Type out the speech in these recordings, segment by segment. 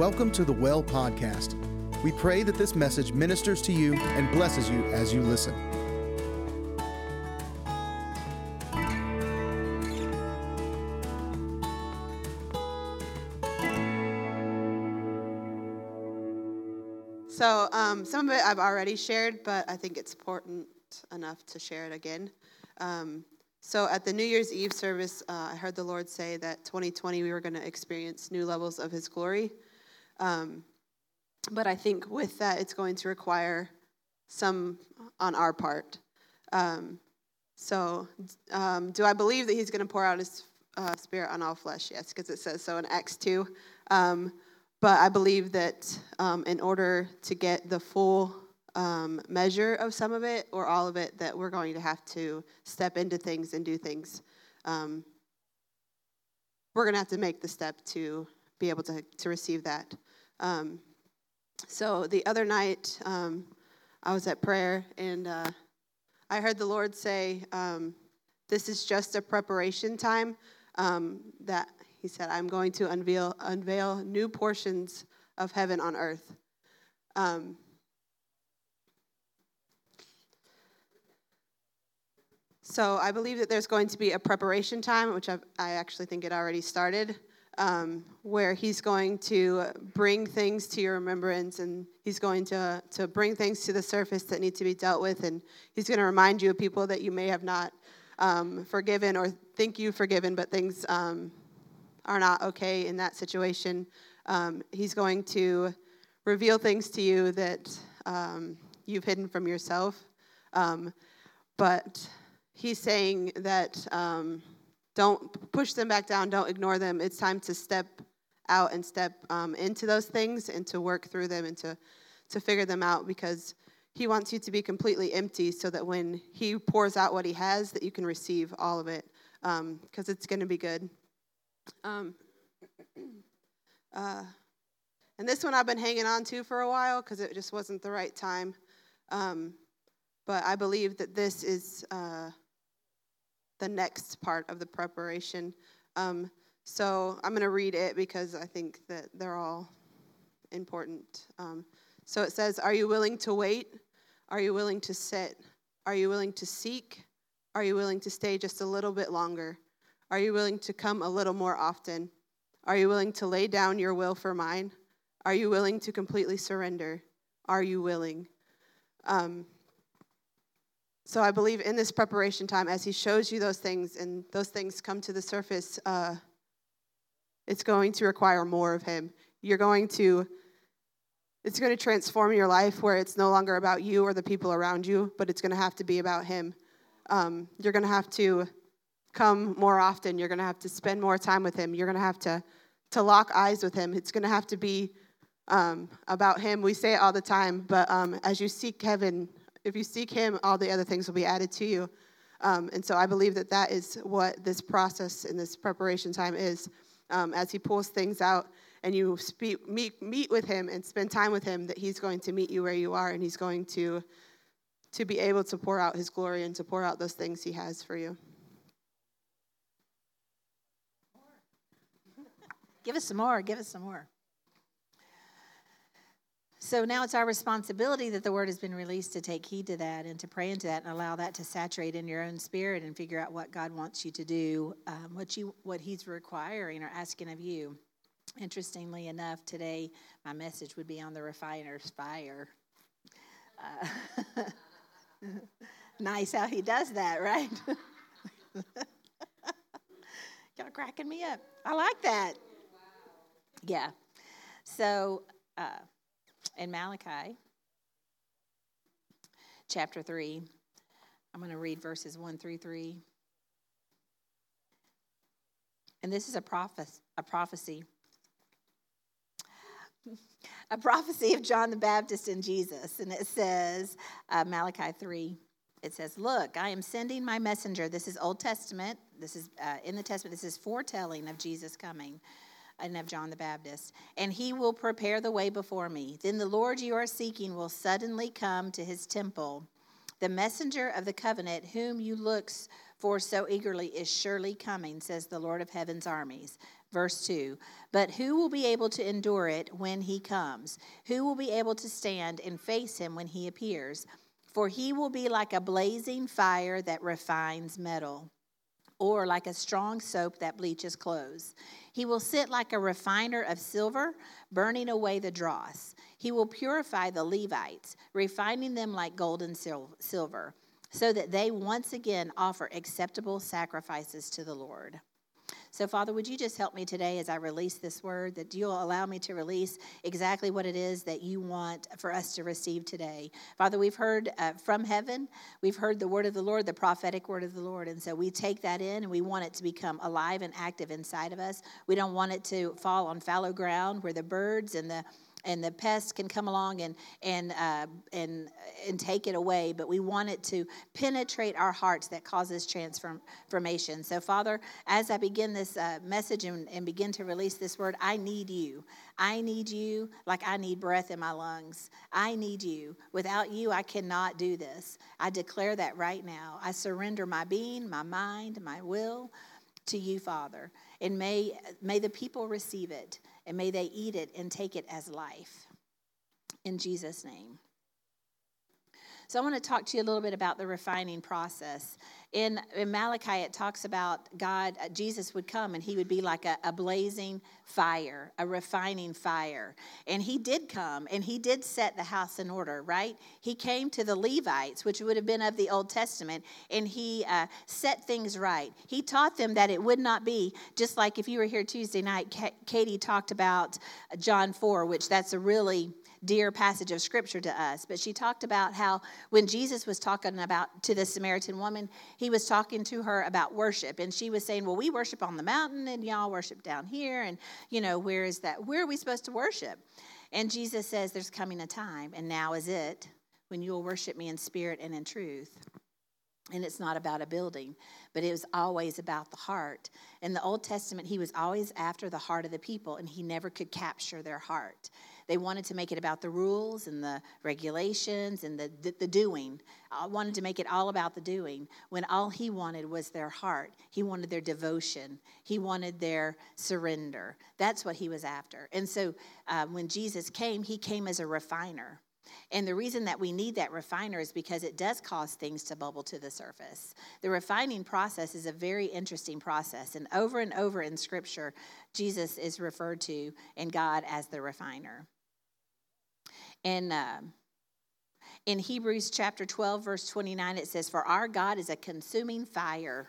Welcome to the Well Podcast. We pray that this message ministers to you and blesses you as you listen. So, um, some of it I've already shared, but I think it's important enough to share it again. Um, so, at the New Year's Eve service, uh, I heard the Lord say that 2020 we were going to experience new levels of His glory. Um, but I think with that, it's going to require some on our part. Um, so, um, do I believe that He's going to pour out His uh, Spirit on all flesh? Yes, because it says so in Acts 2. Um, but I believe that um, in order to get the full um, measure of some of it or all of it, that we're going to have to step into things and do things. We're going to have to make the step to be able to, to receive that. Um, so the other night, um, I was at prayer and uh, I heard the Lord say, um, This is just a preparation time. Um, that he said, I'm going to unveil, unveil new portions of heaven on earth. Um, so I believe that there's going to be a preparation time, which I've, i actually think it already started, um, where he's going to bring things to your remembrance and he's going to, to bring things to the surface that need to be dealt with. And he's going to remind you of people that you may have not um, forgiven or think you've forgiven, but things um, are not okay in that situation. Um, he's going to reveal things to you that um, you've hidden from yourself. Um, but he's saying that don't push them back down, don't ignore them. It's time to step out and step um, into those things and to work through them and to, to figure them out because he wants you to be completely empty so that when he pours out what he has that you can receive all of it because um, it's going to be good um, uh, and this one I've been hanging on to for a while because it just wasn't the right time. Um, but I believe that this is uh, the next part of the preparation. Um, so I'm going to read it because I think that they're all important. Um, so it says, Are you willing to wait? Are you willing to sit? Are you willing to seek? Are you willing to stay just a little bit longer? Are you willing to come a little more often? Are you willing to lay down your will for mine? Are you willing to completely surrender? Are you willing? Um, so I believe in this preparation time, as He shows you those things and those things come to the surface, uh, it's going to require more of Him. You're going to, it's going to transform your life where it's no longer about you or the people around you, but it's going to have to be about Him. Um, you're going to have to come more often. You're going to have to spend more time with him. You're going to have to to lock eyes with him. It's going to have to be um, about him. We say it all the time, but um, as you seek heaven, if you seek him, all the other things will be added to you. Um, and so I believe that that is what this process and this preparation time is. Um, as he pulls things out and you speak, meet, meet with him and spend time with him, that he's going to meet you where you are and he's going to, to be able to pour out his glory and to pour out those things he has for you. Give us some more. Give us some more. So now it's our responsibility that the word has been released to take heed to that and to pray into that and allow that to saturate in your own spirit and figure out what God wants you to do, um, what you what He's requiring or asking of you. Interestingly enough, today my message would be on the refiner's fire. Uh, nice how he does that, right? Y'all cracking me up. I like that. Yeah. So uh, in Malachi chapter 3, I'm going to read verses 1 through 3. And this is a, prophes- a prophecy. a prophecy of John the Baptist and Jesus. And it says, uh, Malachi 3, it says, Look, I am sending my messenger. This is Old Testament. This is uh, in the Testament. This is foretelling of Jesus coming and of John the Baptist. And he will prepare the way before me. Then the Lord you are seeking will suddenly come to his temple. The messenger of the covenant, whom you look for so eagerly, is surely coming, says the Lord of heaven's armies. Verse 2 But who will be able to endure it when he comes? Who will be able to stand and face him when he appears? For he will be like a blazing fire that refines metal, or like a strong soap that bleaches clothes. He will sit like a refiner of silver, burning away the dross. He will purify the Levites, refining them like gold and silver, so that they once again offer acceptable sacrifices to the Lord. So, Father, would you just help me today as I release this word, that you'll allow me to release exactly what it is that you want for us to receive today. Father, we've heard uh, from heaven, we've heard the word of the Lord, the prophetic word of the Lord. And so we take that in and we want it to become alive and active inside of us. We don't want it to fall on fallow ground where the birds and the and the pests can come along and and uh, and and take it away. But we want it to penetrate our hearts that causes transformation. So, Father, as I begin this uh, message and, and begin to release this word, I need you. I need you like I need breath in my lungs. I need you. Without you, I cannot do this. I declare that right now. I surrender my being, my mind, my will to you, Father. And may, may the people receive it and may they eat it and take it as life. In Jesus' name. So, I want to talk to you a little bit about the refining process. In, in Malachi, it talks about God, uh, Jesus would come and he would be like a, a blazing fire, a refining fire. And he did come and he did set the house in order, right? He came to the Levites, which would have been of the Old Testament, and he uh, set things right. He taught them that it would not be just like if you were here Tuesday night, Katie talked about John 4, which that's a really dear passage of scripture to us. But she talked about how when Jesus was talking about to the Samaritan woman, he was talking to her about worship. And she was saying, Well, we worship on the mountain and y'all worship down here. And, you know, where is that? Where are we supposed to worship? And Jesus says, There's coming a time, and now is it, when you will worship me in spirit and in truth. And it's not about a building, but it was always about the heart. In the Old Testament, he was always after the heart of the people, and he never could capture their heart. They wanted to make it about the rules and the regulations and the, the, the doing. I wanted to make it all about the doing when all he wanted was their heart. He wanted their devotion. He wanted their surrender. That's what he was after. And so uh, when Jesus came, he came as a refiner. And the reason that we need that refiner is because it does cause things to bubble to the surface. The refining process is a very interesting process. And over and over in Scripture, Jesus is referred to and God as the refiner. In, uh, in Hebrews chapter 12, verse 29, it says, For our God is a consuming fire.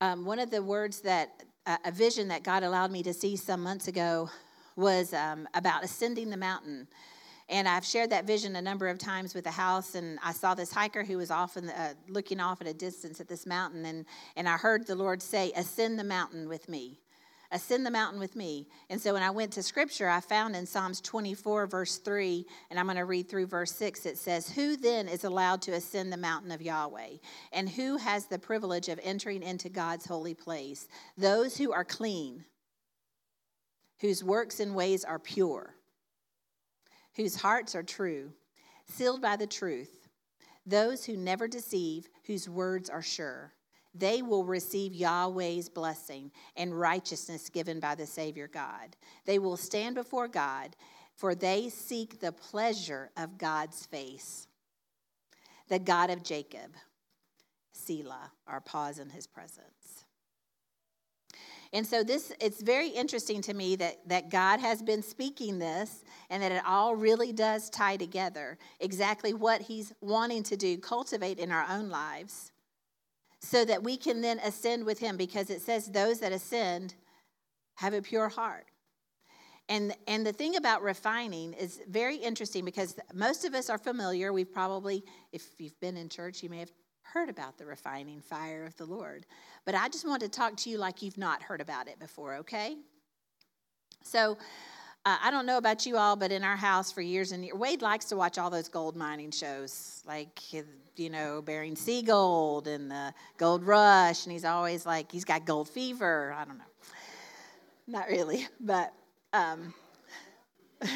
Um, one of the words that, uh, a vision that God allowed me to see some months ago was um, about ascending the mountain. And I've shared that vision a number of times with the house. And I saw this hiker who was off the, uh, looking off at a distance at this mountain. And, and I heard the Lord say, Ascend the mountain with me ascend the mountain with me. And so when I went to scripture, I found in Psalms 24, verse 3, and I'm going to read through verse 6, it says, Who then is allowed to ascend the mountain of Yahweh? And who has the privilege of entering into God's holy place? Those who are clean, whose works and ways are pure, whose hearts are true, sealed by the truth, those who never deceive, whose words are sure they will receive Yahweh's blessing and righteousness given by the Savior God. They will stand before God, for they seek the pleasure of God's face. The God of Jacob, Selah, our pause in his presence. And so this it's very interesting to me that, that God has been speaking this and that it all really does tie together exactly what he's wanting to do, cultivate in our own lives so that we can then ascend with him because it says those that ascend have a pure heart. And, and the thing about refining is very interesting because most of us are familiar. We've probably, if you've been in church, you may have heard about the refining fire of the Lord. But I just want to talk to you like you've not heard about it before, okay? So, uh, I don't know about you all, but in our house for years and years, Wade likes to watch all those gold mining shows, like, you know, Bering Sea Gold and the Gold Rush. And he's always like, he's got gold fever. I don't know. Not really, but. Um,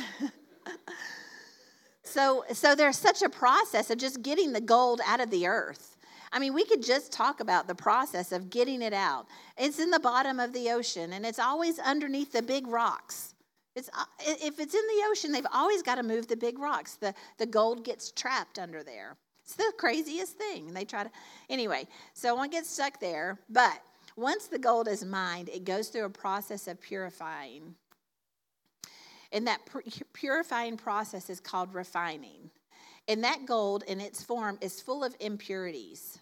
so, so there's such a process of just getting the gold out of the earth. I mean, we could just talk about the process of getting it out. It's in the bottom of the ocean and it's always underneath the big rocks. It's, uh, if it's in the ocean, they've always got to move the big rocks. The, the gold gets trapped under there. It's the craziest thing. And they try to, anyway, so one gets stuck there. But once the gold is mined, it goes through a process of purifying. And that purifying process is called refining. And that gold in its form is full of impurities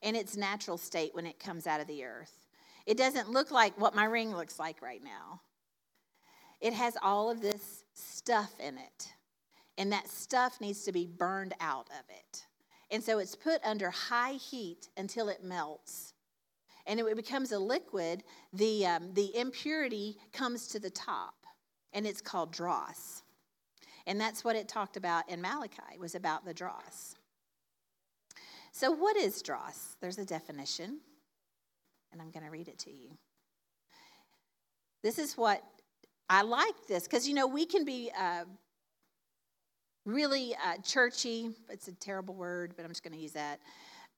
in its natural state when it comes out of the earth. It doesn't look like what my ring looks like right now. It has all of this stuff in it. And that stuff needs to be burned out of it. And so it's put under high heat until it melts. And it becomes a liquid. The, um, the impurity comes to the top, and it's called dross. And that's what it talked about in Malachi, was about the dross. So, what is dross? There's a definition, and I'm going to read it to you. This is what I like this because, you know, we can be uh, really uh, churchy. It's a terrible word, but I'm just going to use that.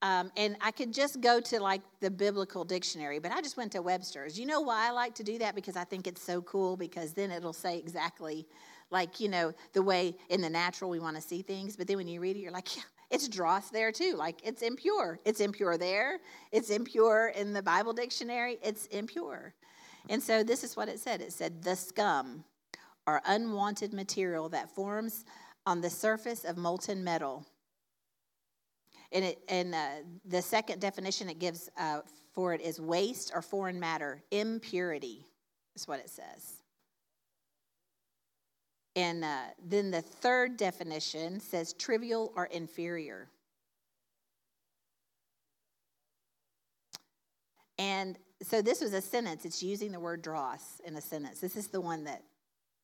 Um, and I could just go to like the biblical dictionary, but I just went to Webster's. You know why I like to do that? Because I think it's so cool, because then it'll say exactly like, you know, the way in the natural we want to see things. But then when you read it, you're like, yeah, it's dross there too. Like, it's impure. It's impure there. It's impure in the Bible dictionary. It's impure. And so this is what it said it said, the scum or unwanted material that forms on the surface of molten metal. And, it, and uh, the second definition it gives uh, for it is waste or foreign matter, impurity, is what it says. And uh, then the third definition says trivial or inferior. And so this was a sentence. It's using the word dross in a sentence. This is the one that,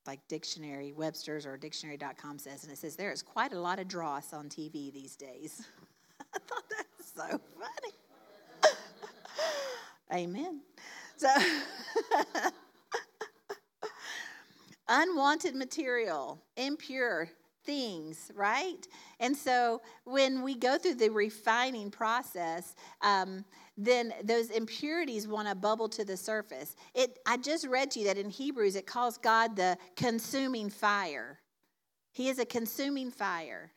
like dictionary, Webster's or dictionary.com says, and it says there is quite a lot of dross on TV these days. I thought that was so funny. Amen. So. unwanted material, impure things, right? And so when we go through the refining process, um, then those impurities want to bubble to the surface. It, I just read to you that in Hebrews it calls God the consuming fire. He is a consuming fire.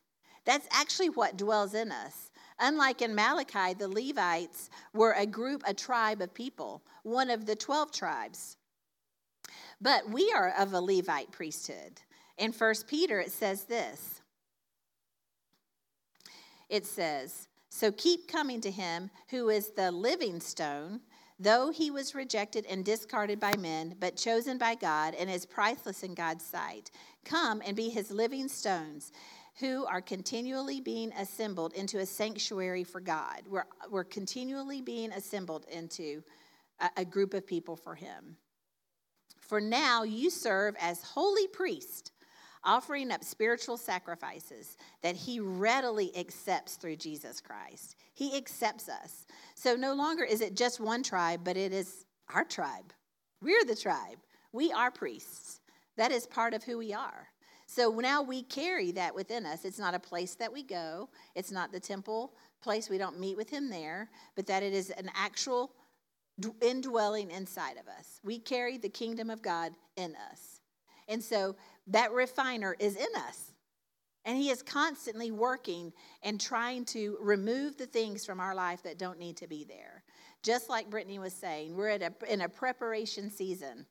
That's actually what dwells in us. Unlike in Malachi, the Levites were a group, a tribe of people, one of the 12 tribes. But we are of a Levite priesthood. In 1 Peter, it says this it says, So keep coming to him who is the living stone, though he was rejected and discarded by men, but chosen by God and is priceless in God's sight. Come and be his living stones who are continually being assembled into a sanctuary for God. We're, we're continually being assembled into a, a group of people for him. For now you serve as holy priest, offering up spiritual sacrifices that he readily accepts through Jesus Christ. He accepts us. So no longer is it just one tribe, but it is our tribe. We're the tribe. We are priests. That is part of who we are. So now we carry that within us. It's not a place that we go, it's not the temple place. We don't meet with him there, but that it is an actual indwelling inside of us. We carry the kingdom of God in us. And so that refiner is in us. And he is constantly working and trying to remove the things from our life that don't need to be there. Just like Brittany was saying, we're at a, in a preparation season.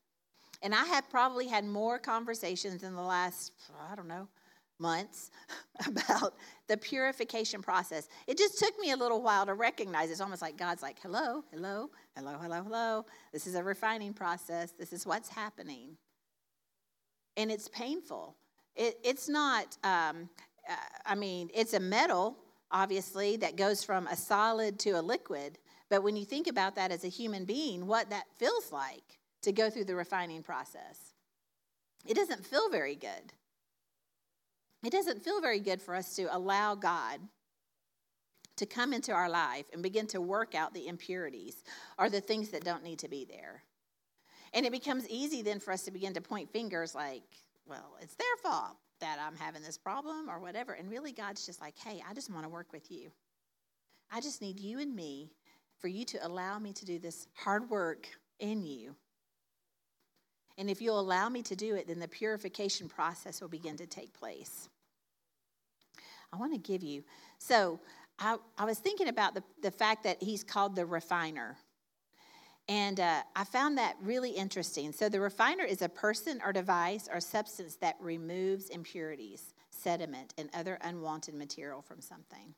And I have probably had more conversations in the last, I don't know, months about the purification process. It just took me a little while to recognize it's almost like God's like, hello, hello, hello, hello, hello. This is a refining process. This is what's happening. And it's painful. It, it's not, um, uh, I mean, it's a metal, obviously, that goes from a solid to a liquid. But when you think about that as a human being, what that feels like to go through the refining process, it doesn't feel very good it doesn't feel very good for us to allow God to come into our life and begin to work out the impurities or the things that don't need to be there. And it becomes easy then for us to begin to point fingers like, well, it's their fault that I'm having this problem or whatever. And really, God's just like, hey, I just want to work with you. I just need you and me for you to allow me to do this hard work in you. And if you'll allow me to do it, then the purification process will begin to take place. I want to give you. So I, I was thinking about the, the fact that he's called the refiner. And uh, I found that really interesting. So, the refiner is a person or device or substance that removes impurities, sediment, and other unwanted material from something.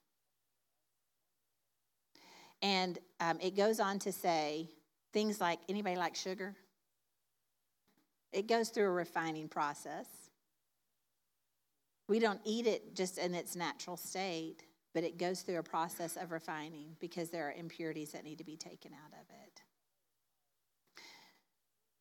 And um, it goes on to say things like anybody like sugar? It goes through a refining process. We don't eat it just in its natural state, but it goes through a process of refining because there are impurities that need to be taken out of it.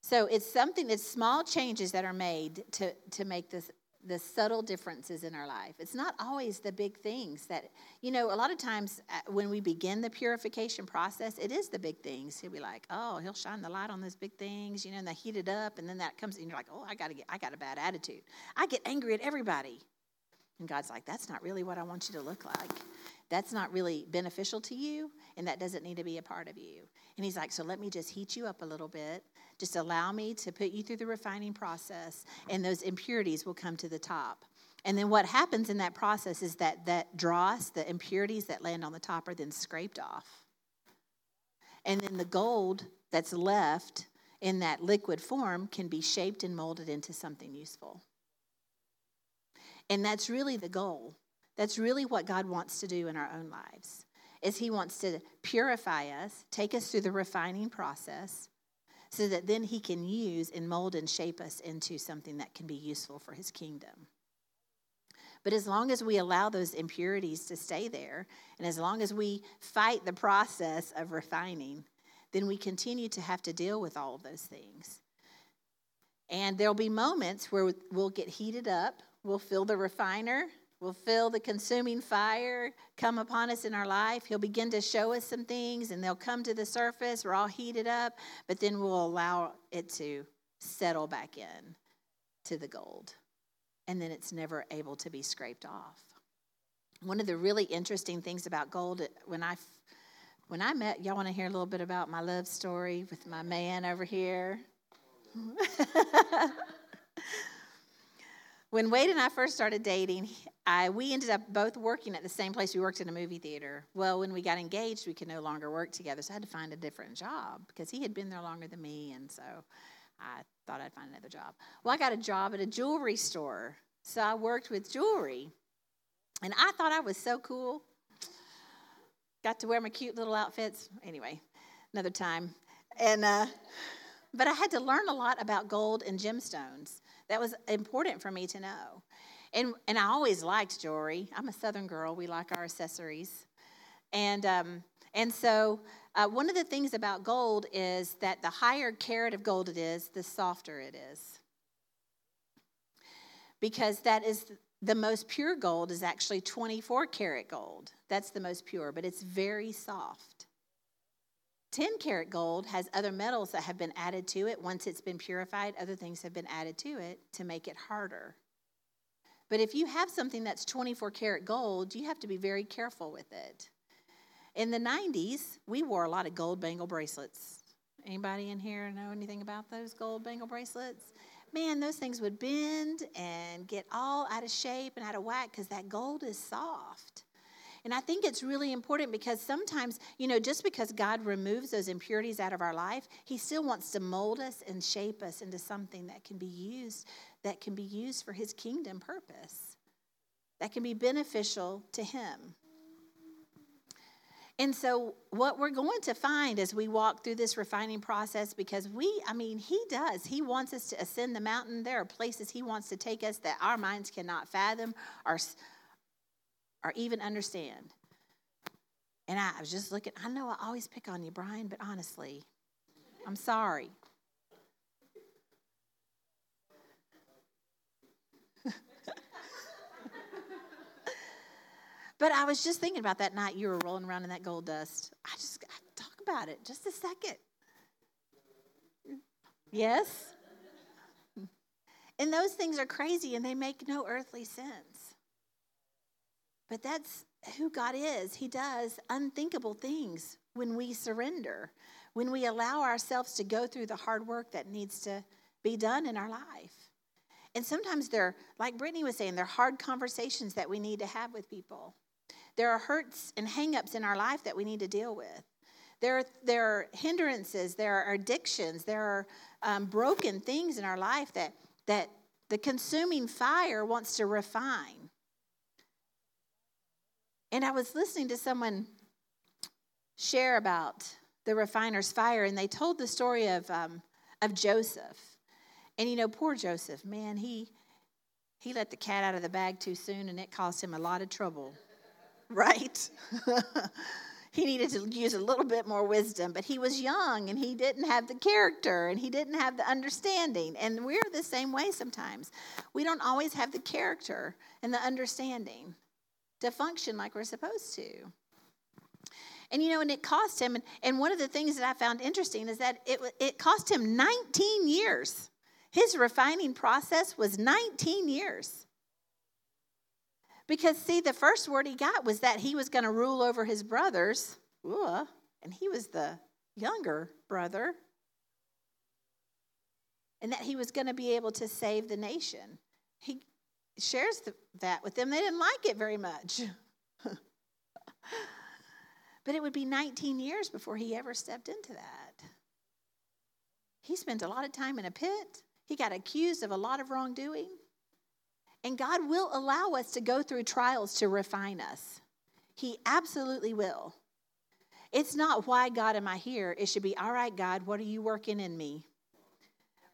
So it's something, it's small changes that are made to, to make this the subtle differences in our life. It's not always the big things that, you know, a lot of times uh, when we begin the purification process, it is the big things. He'll be like, oh, he'll shine the light on those big things, you know, and they heat it up, and then that comes, and you're like, oh, I got to get, I got a bad attitude. I get angry at everybody. And God's like, that's not really what I want you to look like. That's not really beneficial to you, and that doesn't need to be a part of you. And He's like, so let me just heat you up a little bit just allow me to put you through the refining process, and those impurities will come to the top. And then what happens in that process is that that dross, the impurities that land on the top, are then scraped off. And then the gold that's left in that liquid form can be shaped and molded into something useful. And that's really the goal. That's really what God wants to do in our own lives. Is he wants to purify us, take us through the refining process, so that then he can use and mold and shape us into something that can be useful for his kingdom. But as long as we allow those impurities to stay there, and as long as we fight the process of refining, then we continue to have to deal with all of those things. And there'll be moments where we'll get heated up, we'll fill the refiner, will feel the consuming fire come upon us in our life. He'll begin to show us some things and they'll come to the surface. We're all heated up, but then we'll allow it to settle back in to the gold. And then it's never able to be scraped off. One of the really interesting things about gold when I when I met y'all want to hear a little bit about my love story with my man over here. when Wade and I first started dating, I, we ended up both working at the same place. We worked in a movie theater. Well, when we got engaged, we could no longer work together, so I had to find a different job because he had been there longer than me, and so I thought I'd find another job. Well, I got a job at a jewelry store, so I worked with jewelry, and I thought I was so cool. Got to wear my cute little outfits. Anyway, another time, and uh, but I had to learn a lot about gold and gemstones. That was important for me to know. And, and I always liked jewelry. I'm a Southern girl. We like our accessories. And, um, and so, uh, one of the things about gold is that the higher carat of gold it is, the softer it is. Because that is the most pure gold is actually 24 karat gold. That's the most pure, but it's very soft. 10 karat gold has other metals that have been added to it. Once it's been purified, other things have been added to it to make it harder. But if you have something that's 24 karat gold, you have to be very careful with it. In the 90s, we wore a lot of gold bangle bracelets. Anybody in here know anything about those gold bangle bracelets? Man, those things would bend and get all out of shape and out of whack because that gold is soft. And I think it's really important because sometimes, you know, just because God removes those impurities out of our life, He still wants to mold us and shape us into something that can be used, that can be used for His kingdom purpose, that can be beneficial to Him. And so, what we're going to find as we walk through this refining process, because we, I mean, He does. He wants us to ascend the mountain. There are places He wants to take us that our minds cannot fathom or or even understand. And I was just looking, I know I always pick on you, Brian, but honestly, I'm sorry. but I was just thinking about that night you were rolling around in that gold dust. I just I talk about it just a second. Yes? And those things are crazy and they make no earthly sense. But that's who God is. He does unthinkable things when we surrender, when we allow ourselves to go through the hard work that needs to be done in our life. And sometimes they're, like Brittany was saying, they're hard conversations that we need to have with people. There are hurts and hangups in our life that we need to deal with. There are, there are hindrances, there are addictions, there are um, broken things in our life that, that the consuming fire wants to refine. And I was listening to someone share about the refiner's fire, and they told the story of, um, of Joseph. And you know, poor Joseph, man, he, he let the cat out of the bag too soon, and it caused him a lot of trouble, right? he needed to use a little bit more wisdom, but he was young and he didn't have the character and he didn't have the understanding. And we're the same way sometimes. We don't always have the character and the understanding to function like we're supposed to. And you know, and it cost him, and, and one of the things that I found interesting is that it, it cost him 19 years. His refining process was 19 years. Because, see, the first word he got was that he was going to rule over his brothers, and he was the younger brother, and that he was going to be able to save the nation. He shares that with them. They didn't like it very much. but it would be 19 years before he ever stepped into that. He spent a lot of time in a pit. He got accused of a lot of wrongdoing. And God will allow us to go through trials to refine us. He absolutely will. It's not why, God, am I here? It should be, all right, God, what are you working in me?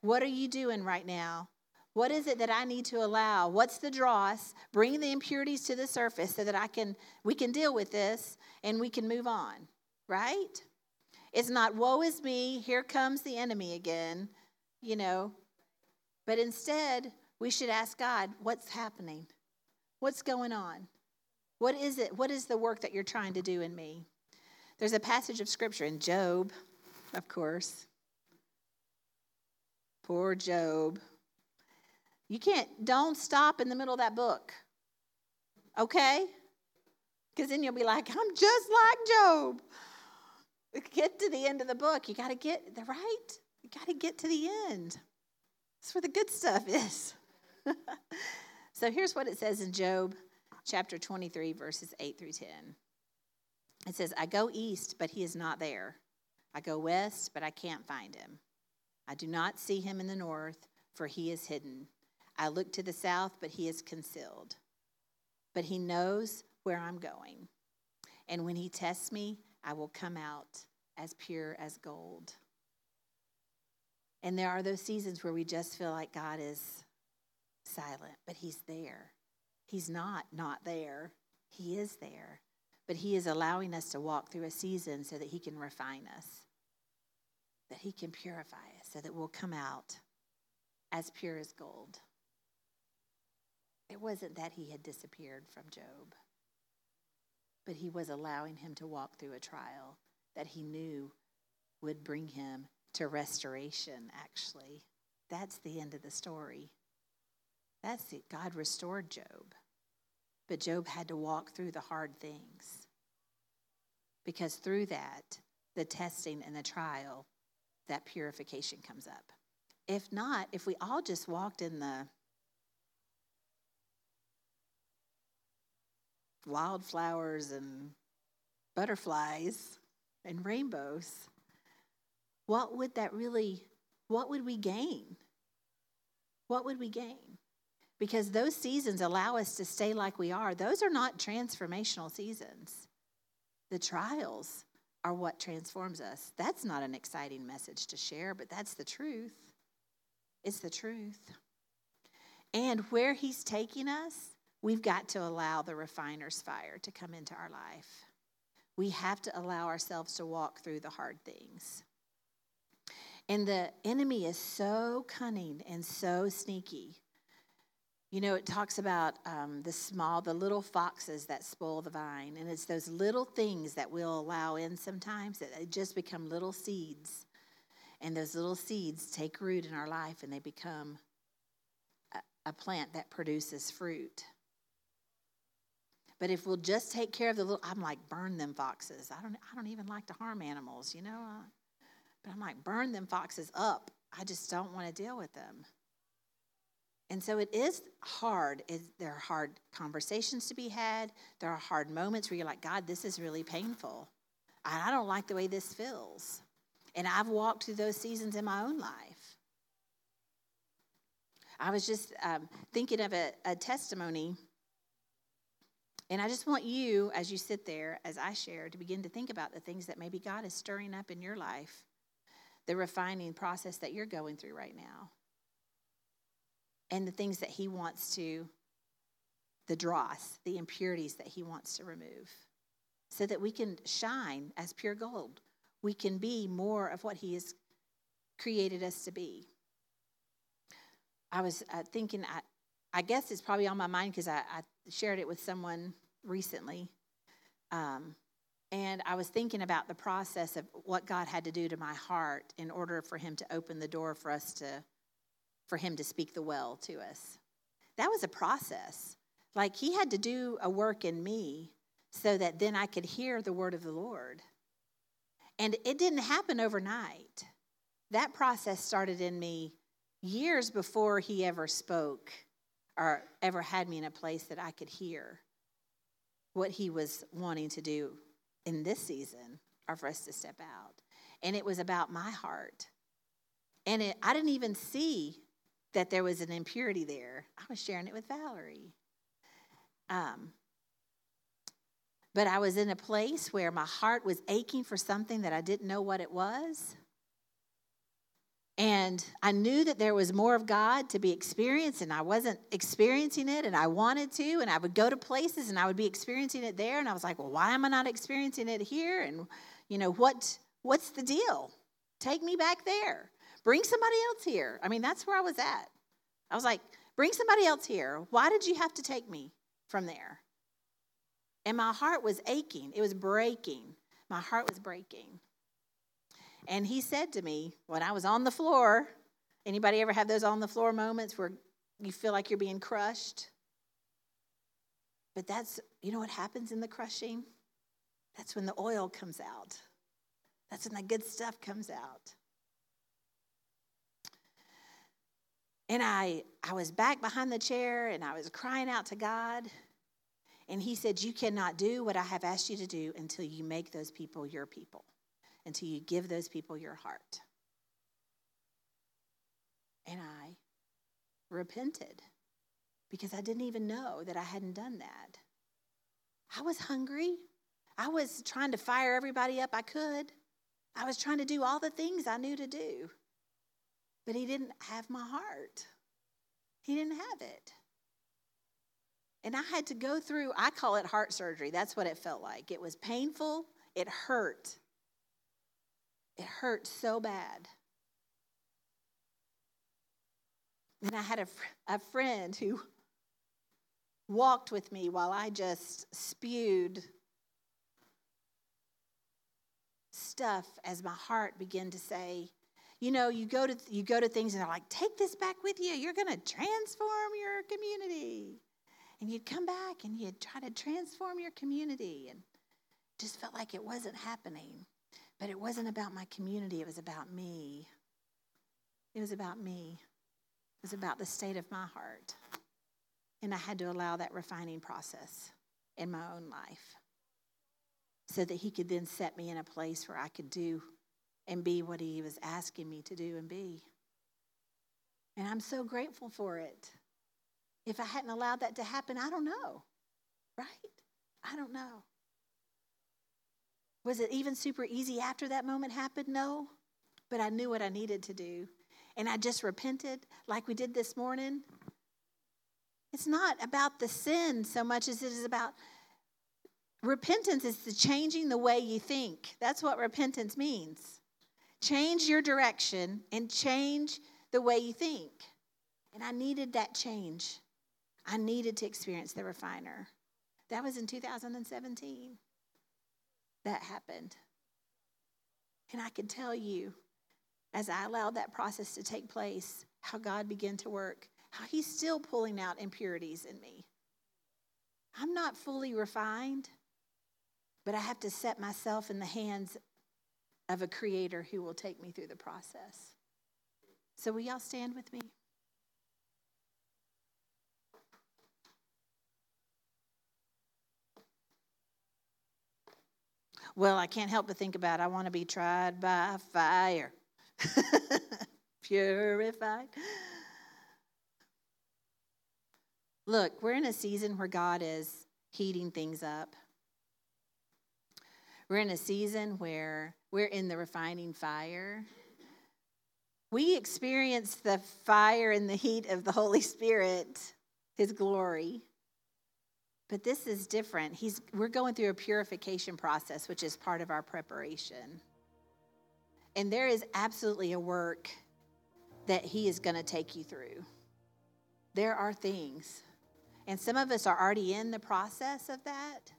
What are you doing right now? What is it that I need to allow? What's the dross? Bring the impurities to the surface so that I can we can deal with this and we can move on, right? It's not woe is me, here comes the enemy again, you know. But instead, we should ask God, what's happening? What's going on? What is it? What is the work that you're trying to do in me? There's a passage of scripture in Job, of course. Poor Job. You can't, don't stop in the middle of that book. Okay? Because then you'll be like, I'm just like Job. Get to the end of the book. You got to get the right. You got to get to the end. That's where the good stuff is. so here's what it says in Job chapter 23, verses 8 through 10. It says, I go east, but he is not there. I go west, but I can't find him. I do not see him in the north, for he is hidden. I look to the south, but he is concealed. But he knows where I'm going. And when he tests me, I will come out as pure as gold. And there are those seasons where we just feel like God is silent, but He's there. He's not not there, He is there. But He is allowing us to walk through a season so that He can refine us, that He can purify us, so that we'll come out as pure as gold. It wasn't that He had disappeared from Job, but He was allowing him to walk through a trial that He knew would bring him to restoration, actually. That's the end of the story. That's it. God restored Job. But Job had to walk through the hard things. Because through that, the testing and the trial, that purification comes up. If not, if we all just walked in the wildflowers and butterflies and rainbows, what would that really, what would we gain? What would we gain? because those seasons allow us to stay like we are. Those are not transformational seasons. The trials are what transforms us. That's not an exciting message to share, but that's the truth. It's the truth. And where He's taking us, we've got to allow the refiner's fire to come into our life. We have to allow ourselves to walk through the hard things. And the enemy is so cunning and so sneaky you know, it talks about um, the small, the little foxes that spoil the vine. And it's those little things that we'll allow in sometimes that just become little seeds. And those little seeds take root in our life and they become a, a plant that produces fruit. But if we'll just take care of the little, I'm like, burn them foxes. I don't, I don't even like to harm animals, you know? But I'm like, burn them foxes up. I just don't want to deal with them. And so it is hard. It, there are hard conversations to be had. There are hard moments where you're like, God, this is really painful. I don't like the way this feels. And I've walked through those seasons in my own life. I was just um, thinking of a, a testimony, and I just want you, as you sit there, as I share, to begin to think about the things that maybe God is stirring up in your life, the refining process that you're going through right now, and the things that He wants to, the dross, the impurities that He wants to remove, so that we can shine as pure gold. We can be more of what He has created us to be. I was uh, thinking, I, I guess it's probably on my mind because I, I, shared it with someone recently. Um, and I was thinking about the process of what God had to do to my heart in order for Him to open the door for us to, for Him to speak the well to us. That was a process. Like He had to do a work in me so that then I could hear the word of the Lord. And it didn't happen overnight. That process started in me years before he ever spoke or ever had me in a place that I could hear what he was wanting to do in this season or for us to step out. And it was about my heart. And it, I didn't even see that there was an impurity there. I was sharing it with Valerie. Um, but I was in a place where my heart was aching for something that I didn't know what it was. And I knew that there was more of God to be experienced, and I wasn't experiencing it, and I wanted to. And I would go to places and I would be experiencing it there. And I was like, well, why am I not experiencing it here? And, you know, what, what's the deal? Take me back there. Bring somebody else here. I mean, that's where I was at. I was like, bring somebody else here. Why did you have to take me from there? And my heart was aching, it was breaking. My heart was breaking. And he said to me when I was on the floor, anybody ever have those on the floor moments where you feel like you're being crushed? But that's, you know what happens in the crushing? That's when the oil comes out. That's when the good stuff comes out. And I, I was back behind the chair and I was crying out to God. And he said, You cannot do what I have asked you to do until you make those people your people until you give those people your heart. And I repented because I didn't even know that I hadn't done that. I was hungry. I was trying to fire everybody up I could. I was trying to do all the things I knew to do. But he didn't have my heart. He didn't have it. And I had to go through, I call it heart surgery. That's what it felt like. It was painful, it hurt. It hurt so bad. And I had a, a friend who walked with me while I just spewed stuff as my heart began to say, you know, you go to you go to things and they're like, take this back with you. You're going to transform your community. And you'd come back and you'd try to transform your community and just felt like it wasn't happening. But it wasn't about my community, it was about me. It was about me. It was about the state of my heart. And I had to allow that refining process in my own life so that He could then set me in a place where I could do and be what He was asking me to do and be. And I'm so grateful for it. If I hadn't allowed that to happen, I don't know, right? I don't know. Was it even super easy after that moment happened? No. But I knew what I needed to do. And I just repented like we did this morning. It's not about the sin so much as it is about repentance is the changing the way you think. That's what repentance means. Change your direction and change the way you think. And I needed that change. I needed to experience the refiner. That was in 2017 that happened. And I can tell you, as I allowed that process to take place, how God began to work, how He's still pulling out impurities in me. I'm not fully refined, but I have to set myself in the hands of a creator who will take me through the process. So, will y'all stand with me? Well, I can't help but think about I want to be tried by fire, purified. Look, we're in a season where God is heating things up. We're in a season where we're in the refining fire. We experience the fire and the heat of the Holy Spirit, His glory. But this is different. He's, we're going through a purification process, which is part of our preparation. And there is absolutely a work that He is going to take you through. There are things. And some of us are already in the process of that.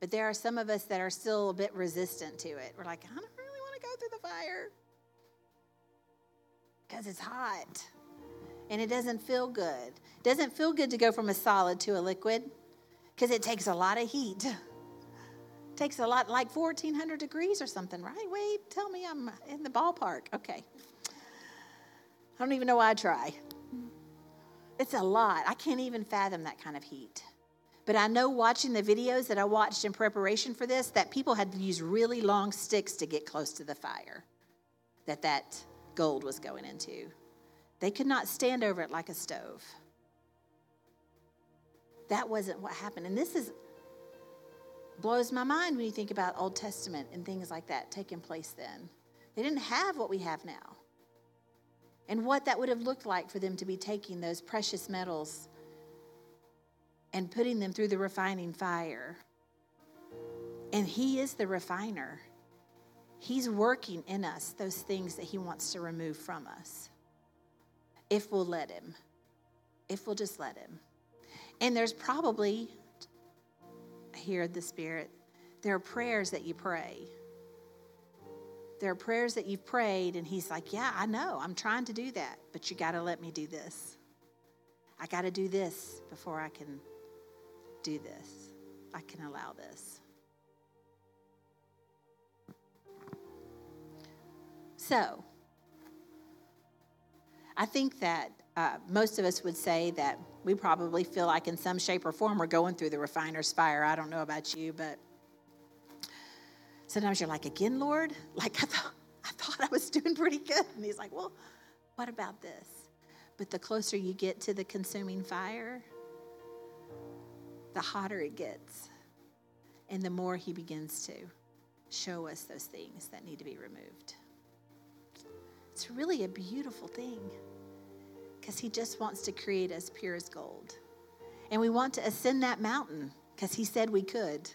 But there are some of us that are still a bit resistant to it. We're like, I don't really want to go through the fire because it's hot and it doesn't feel good. It doesn't feel good to go from a solid to a liquid because it takes a lot of heat. It takes a lot, like 1400 degrees or something, right? Wait, tell me I'm in the ballpark. Okay. I don't even know why I try. It's a lot. I can't even fathom that kind of heat. But I know watching the videos that I watched in preparation for this that people had to use really long sticks to get close to the fire that that gold was going into. They could not stand over it like a stove. That wasn't what happened. And this is blows my mind when you think about Old Testament and things like that taking place then. They didn't have what we have now. And what that would have looked like for them to be taking those precious metals and putting them through the refining fire. And He is the refiner. He's working in us those things that He wants to remove from us. If we'll let Him, if we'll just let Him. And there's probably, hear the Spirit, there are prayers that you pray. There are prayers that you've prayed, and He's like, Yeah, I know, I'm trying to do that, but you got to let me do this. I got to do this before I can do this. I can allow this. So, I think that uh, most of us would say that we probably feel like in some shape or form we're going through the refiner's fire. I don't know about you, but sometimes you're like, again, Lord? Like I thought I thought I was doing pretty good. And he's like, Well, what about this? But the closer you get to the consuming fire, the hotter it gets. And the more he begins to show us those things that need to be removed. It's really a beautiful thing because He just wants to create us pure as gold. And we want to ascend that mountain because He said we could.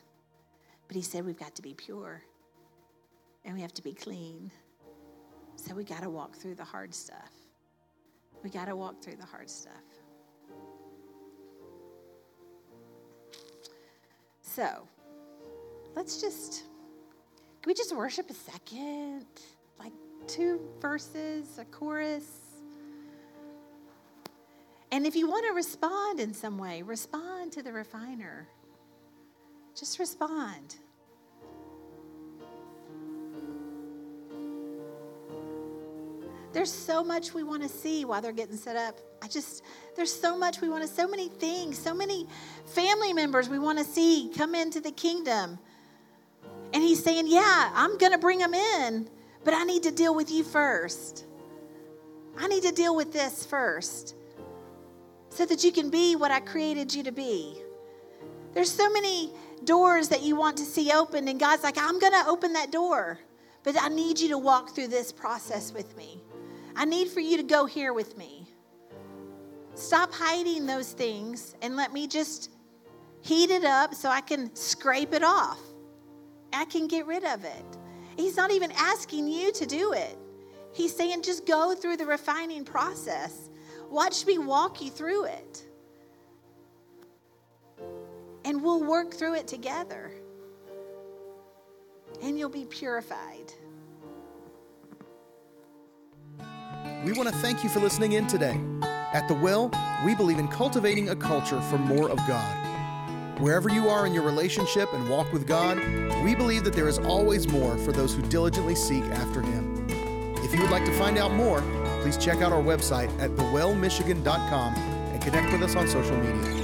But He said we've got to be pure and we have to be clean. So we got to walk through the hard stuff. We got to walk through the hard stuff. So let's just, can we just worship a second? Like two verses, a chorus. And if you want to respond in some way, respond to the refiner. Just respond. There's so much we want to see while they're getting set up. I just, there's so much we want to, so many things, so many family members we want to see come into the kingdom. And he's saying, Yeah, I'm going to bring them in, but I need to deal with you first. I need to deal with this first so that you can be what I created you to be. There's so many doors that you want to see opened, and God's like, I'm going to open that door, but I need you to walk through this process with me. I need for you to go here with me. Stop hiding those things and let me just heat it up so I can scrape it off. I can get rid of it. He's not even asking you to do it. He's saying just go through the refining process Watch me walk you through it. And we'll work through it together. And you'll be purified. We want to thank you for listening in today. At The Well, we believe in cultivating a culture for more of God. Wherever you are in your relationship and walk with God, we believe that there is always more for those who diligently seek after Him. If you would like to find out more, please check out our website at thewellmichigan.com and connect with us on social media.